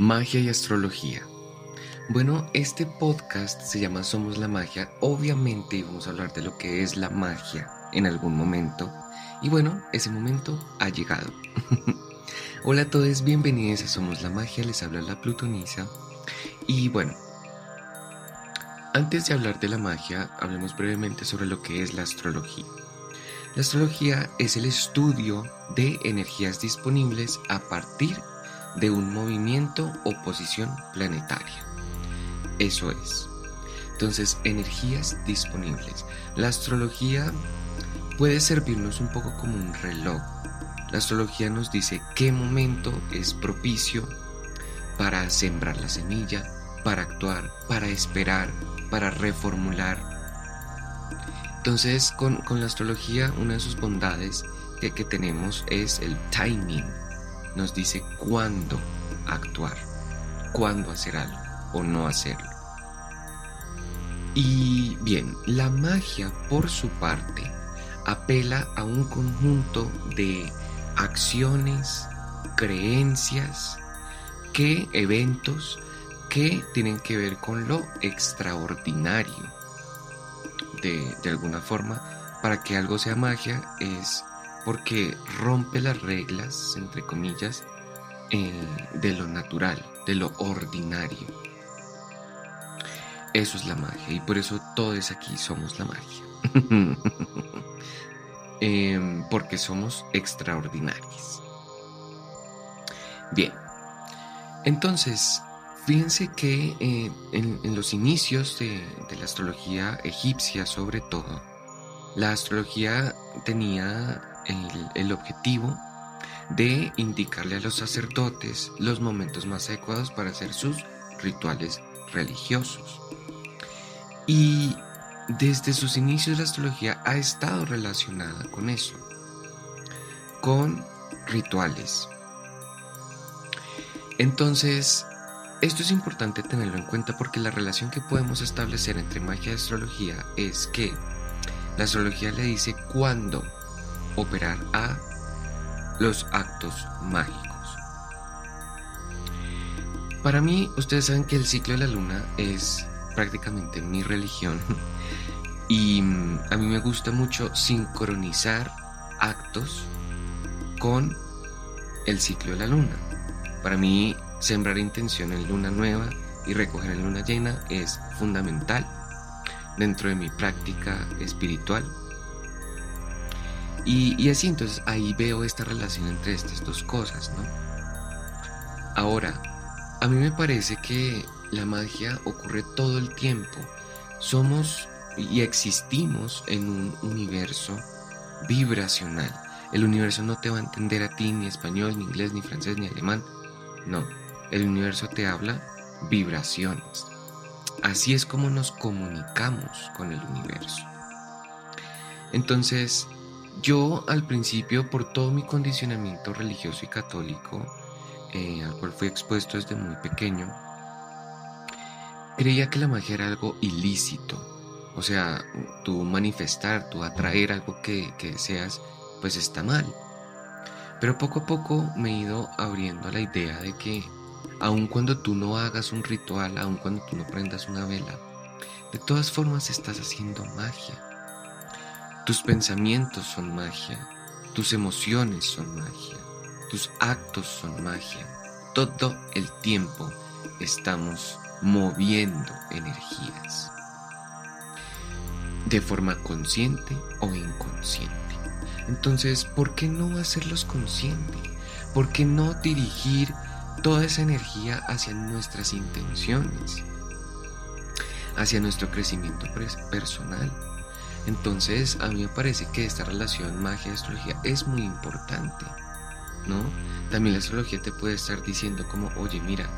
Magia y astrología. Bueno, este podcast se llama Somos la Magia. Obviamente vamos a hablar de lo que es la magia en algún momento. Y bueno, ese momento ha llegado. Hola a todos, bienvenidos a Somos la Magia. Les habla la Plutonisa. Y bueno, antes de hablar de la magia, hablemos brevemente sobre lo que es la astrología. La astrología es el estudio de energías disponibles a partir de un movimiento o posición planetaria. Eso es. Entonces, energías disponibles. La astrología puede servirnos un poco como un reloj. La astrología nos dice qué momento es propicio para sembrar la semilla, para actuar, para esperar, para reformular. Entonces, con, la astrología, una de sus bondades que, que tenemos es el timing nos dice cuándo actuar, cuándo hacer algo o no hacerlo. Y bien, la magia por su parte apela a un conjunto de acciones, creencias, que eventos que tienen que ver con lo extraordinario. De, de alguna forma, para que algo sea magia es porque rompe las reglas, entre comillas, eh, de lo natural, de lo ordinario. Eso es la magia y por eso todos aquí somos la magia. Em, porque somos extraordinarios. Bien, entonces, fíjense que eh, en, los inicios de la astrología egipcia sobre todo, la astrología tenía el, objetivo de indicarle a los sacerdotes los momentos más adecuados para hacer sus rituales religiosos. Y desde sus inicios la astrología ha estado relacionada con eso, con rituales. Entonces, esto es importante tenerlo en cuenta porque la relación que podemos establecer entre magia y astrología es que la astrología le dice cuándo operar a los actos mágicos. Para mí, ustedes saben que el ciclo de la luna es prácticamente mi religión y mm, a mí me gusta mucho sincronizar actos con el ciclo de la luna. Para mí, sembrar intención en luna nueva y recoger en luna llena es fundamental dentro de mi práctica espiritual y, así entonces ahí veo esta relación entre estas dos cosas, ¿no? Ahora, a mí me parece que la magia ocurre todo el tiempo. Somos y existimos en un universo vibracional. El universo no te va a entender a ti ni español, ni inglés, ni francés, ni alemán. No, el universo te habla vibraciones. Así es como nos comunicamos con el universo. Entonces, yo al principio, por todo mi condicionamiento religioso y católico, eh, al cual fui expuesto desde muy pequeño, creía que la magia era algo ilícito. O sea, tú manifestar, tú atraer algo que, que deseas, pues está mal. Pero poco a poco me he ido abriendo a la idea de que aun cuando tú no hagas un ritual, aun cuando tú no prendas una vela, de todas formas estás haciendo magia. Tus pensamientos son magia, tus emociones son magia, tus actos son magia. Todo el tiempo estamos moviendo energías de forma consciente o inconsciente. Entonces, ¿por qué no hacerlos consciente? ¿Por qué no dirigir toda esa energía hacia nuestras intenciones? Hacia nuestro crecimiento personal entonces, a mí me parece que esta relación magia-astrología es muy importante, ¿no? También la astrología te puede estar diciendo como, oye, mira,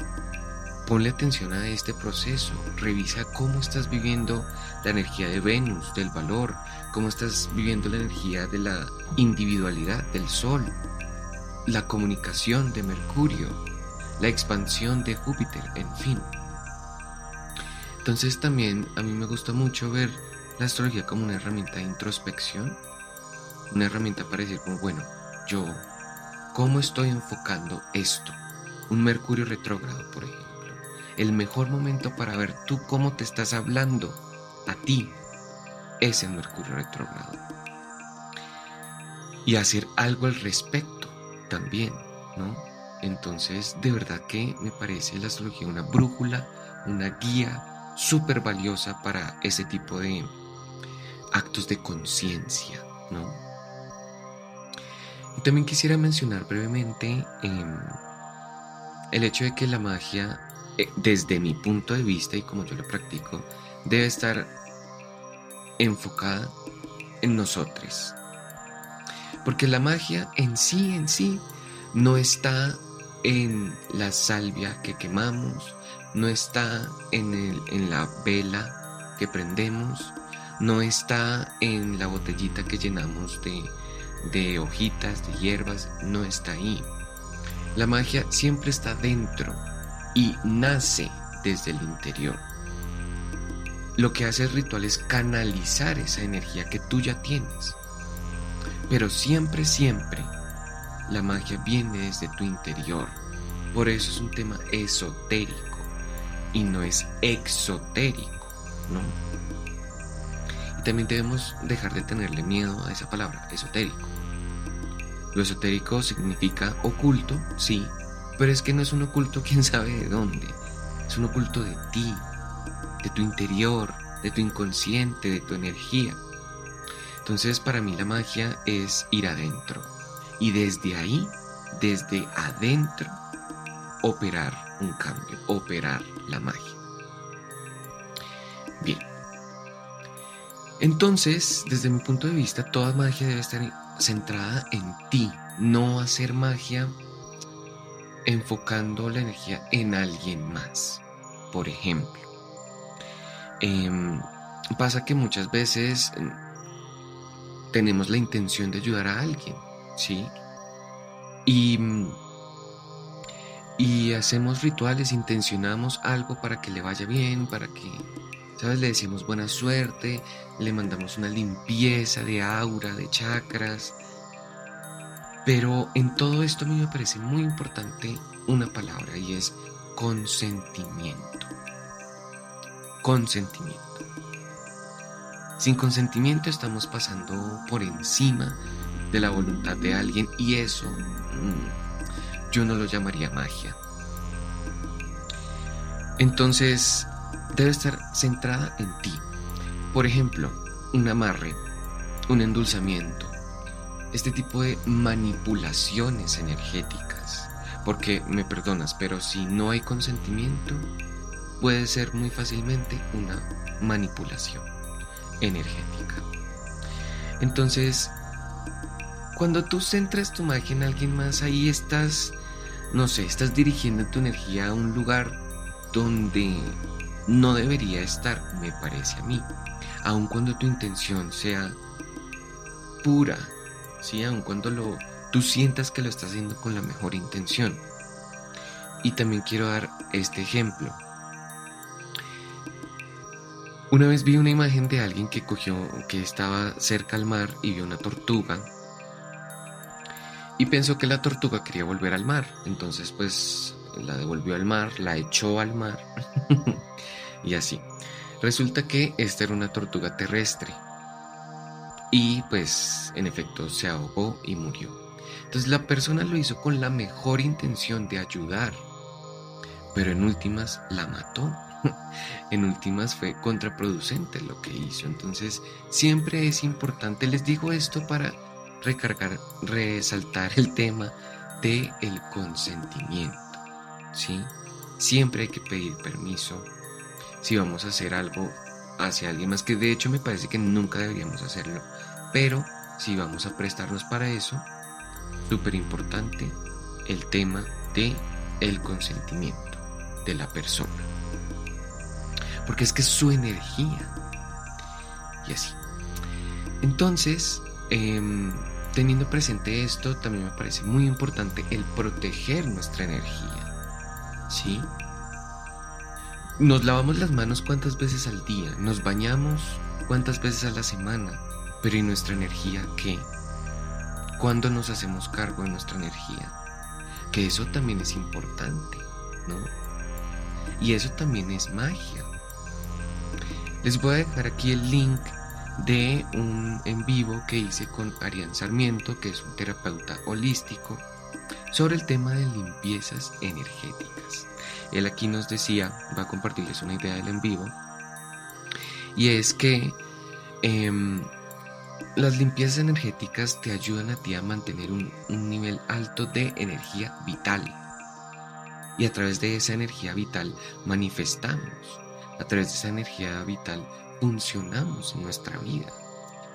ponle atención a este proceso, revisa cómo estás viviendo la energía de Venus, del valor, cómo estás viviendo la energía de la individualidad del Sol, la comunicación de Mercurio, la expansión de Júpiter, en fin. Entonces también a mí me gusta mucho ver la astrología como una herramienta de introspección, una herramienta para decir bueno, yo, ¿cómo estoy enfocando esto? un Mercurio retrógrado, por ejemplo. El mejor momento para ver tú cómo te estás hablando a ti es el Mercurio retrógrado. Y hacer algo al respecto también, ¿no? Entonces, de verdad que me parece la astrología una brújula, una guía súper valiosa para ese tipo de actos de conciencia, ¿no? Y también quisiera mencionar brevemente em, el hecho de que la magia, eh, desde mi punto de vista y como yo lo practico, debe estar enfocada en nosotros. Porque la magia en sí, en sí, no está en la salvia que quemamos, no está en, el, en la vela que prendemos, no está en la botellita que llenamos de, hojitas, de hierbas, no está ahí. La magia siempre está dentro y nace desde el interior. Lo que hace el ritual es canalizar esa energía que tú ya tienes. Pero siempre, siempre, la magia viene desde tu interior. Por eso es un tema esotérico y no es exotérico, ¿no? También debemos dejar de tenerle miedo a esa palabra, esotérico. Lo esotérico significa oculto, sí, pero es que no es un oculto quién sabe de dónde. Es un oculto de ti, de tu interior, de tu inconsciente, de tu energía. Entonces para mí la magia es ir adentro y desde ahí, desde adentro, operar un cambio, operar la magia. Bien. Entonces, desde mi punto de vista, toda magia debe estar centrada en ti, no hacer magia enfocando la energía en alguien más. Por ejemplo, em, pasa que muchas veces em, tenemos la intención de ayudar a alguien, ¿sí? Y, y hacemos rituales, intencionamos algo para que le vaya bien, para que ¿Sabes? Le decimos buena suerte, le mandamos una limpieza de aura, de chakras. Pero en todo esto a mí me parece muy importante una palabra y es consentimiento. Consentimiento. Sin consentimiento estamos pasando por encima de la voluntad de alguien y eso mm, yo no lo llamaría magia. Entonces, debe estar centrada en ti. Por ejemplo, un amarre, un endulzamiento, este tipo de manipulaciones energéticas. Porque me perdonas, pero si no hay consentimiento, puede ser muy fácilmente una manipulación energética. Entonces, cuando tú centras tu magia en alguien más, ahí estás, no sé, estás dirigiendo tu energía a un lugar donde no debería estar, me parece a mí, aun cuando tu intención sea pura, ¿sí? aun cuando lo, tú sientas que lo estás haciendo con la mejor intención. Y también quiero dar este ejemplo. Una vez vi una imagen de alguien que cogió, que estaba cerca al mar y vio una tortuga. Y pensó que la tortuga quería volver al mar. Entonces, pues la devolvió al mar, la echó al mar. y así. Resulta que esta era una tortuga terrestre. Y pues en efecto se ahogó y murió. Entonces la persona lo hizo con la mejor intención de ayudar. Pero en últimas la mató. en últimas fue contraproducente lo que hizo. Entonces siempre es importante, les digo esto para recargar, resaltar el tema de el consentimiento. ¿Sí? Siempre hay que pedir permiso si vamos a hacer algo hacia alguien más, que de hecho me parece que nunca deberíamos hacerlo, pero si vamos a prestarnos para eso, súper importante el tema de el consentimiento de la persona. Porque es que es su energía. Y así. Entonces, em, teniendo presente esto, también me parece muy importante el proteger nuestra energía. ¿Sí? Nos lavamos las manos cuántas veces al día, nos bañamos cuántas veces a la semana, pero ¿y nuestra energía qué? ¿Cuándo nos hacemos cargo de nuestra energía? que eso también es importante, ¿no? Y eso también es magia. Les voy a dejar aquí el link de un en vivo que hice con Arián Sarmiento, que es un terapeuta holístico, sobre el tema de limpiezas energéticas. Él aquí nos decía, va a compartirles una idea del en vivo, y es que em, las limpiezas energéticas te ayudan a ti a mantener un, un nivel alto de energía vital. Y a través de esa energía vital manifestamos. A través de esa energía vital funcionamos en nuestra vida.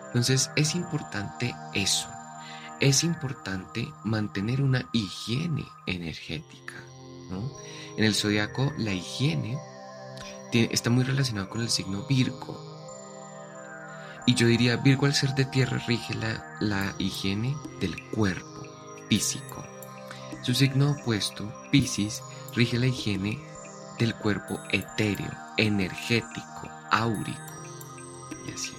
Entonces es importante eso. Es importante mantener una higiene energética. En el zodiaco, la higiene está muy relacionada con el signo Virgo. Y yo diría, Virgo al ser de tierra rige la, la higiene del cuerpo físico. Su signo opuesto, Pisces, rige la higiene del cuerpo etéreo, energético, áurico y así.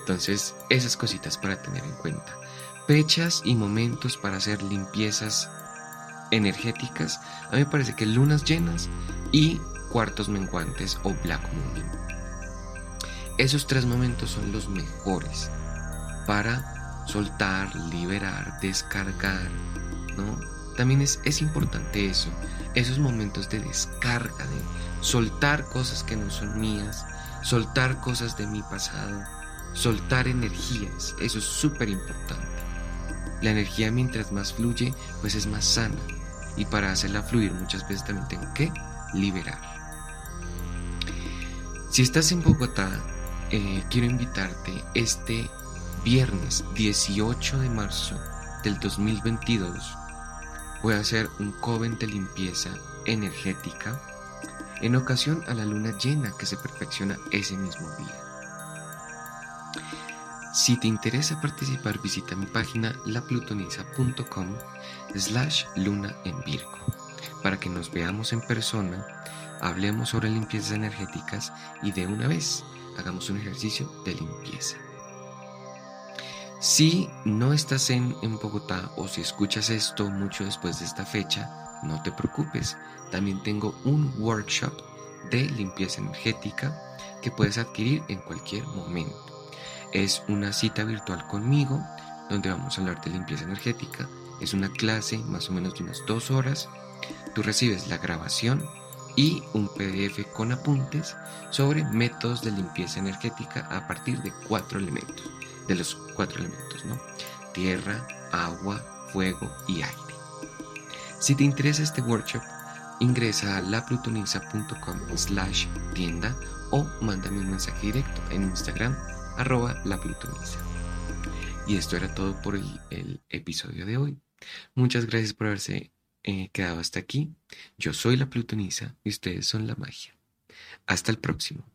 Entonces, esas cositas para tener en cuenta. Fechas y momentos para hacer limpiezas energéticas. A mí me parece que lunas llenas y cuartos menguantes o black moon. Esos tres momentos son los mejores para soltar, liberar, descargar, ¿no? También es, es importante eso, esos momentos de descarga, de soltar cosas que no son mías, soltar cosas de mi pasado, soltar energías, eso es súper importante. La energía mientras más fluye, pues es más sana. Y para hacerla fluir muchas veces también tengo que liberar. Si estás en Bogotá, eh, quiero invitarte este viernes 18 de marzo del 2022. Voy a hacer un coven de limpieza energética en ocasión a la luna llena que se perfecciona ese mismo día. Si te interesa participar, visita mi página laplutoniza.com slash luna en Virgo para que nos veamos en persona, hablemos sobre limpiezas energéticas y de una vez hagamos un ejercicio de limpieza. Si no estás en, en Bogotá o si escuchas esto mucho después de esta fecha, no te preocupes, también tengo un workshop de limpieza energética que puedes adquirir en cualquier momento. Es una cita virtual conmigo donde vamos a hablar de limpieza energética. Es una clase más o menos de unas dos horas. Tú recibes la grabación y un PDF con apuntes sobre métodos de limpieza energética a partir de cuatro elementos. De los cuatro elementos, ¿no? Tierra, agua, fuego y aire. Si te interesa este workshop, ingresa a laplutoniza.com slash tienda o mándame un mensaje directo en Instagram arroba laplutoniza. Y esto era todo por el, episodio de hoy. Muchas gracias por haberse eh, quedado hasta aquí. Yo soy la plutoniza y ustedes son la magia. Hasta el próximo.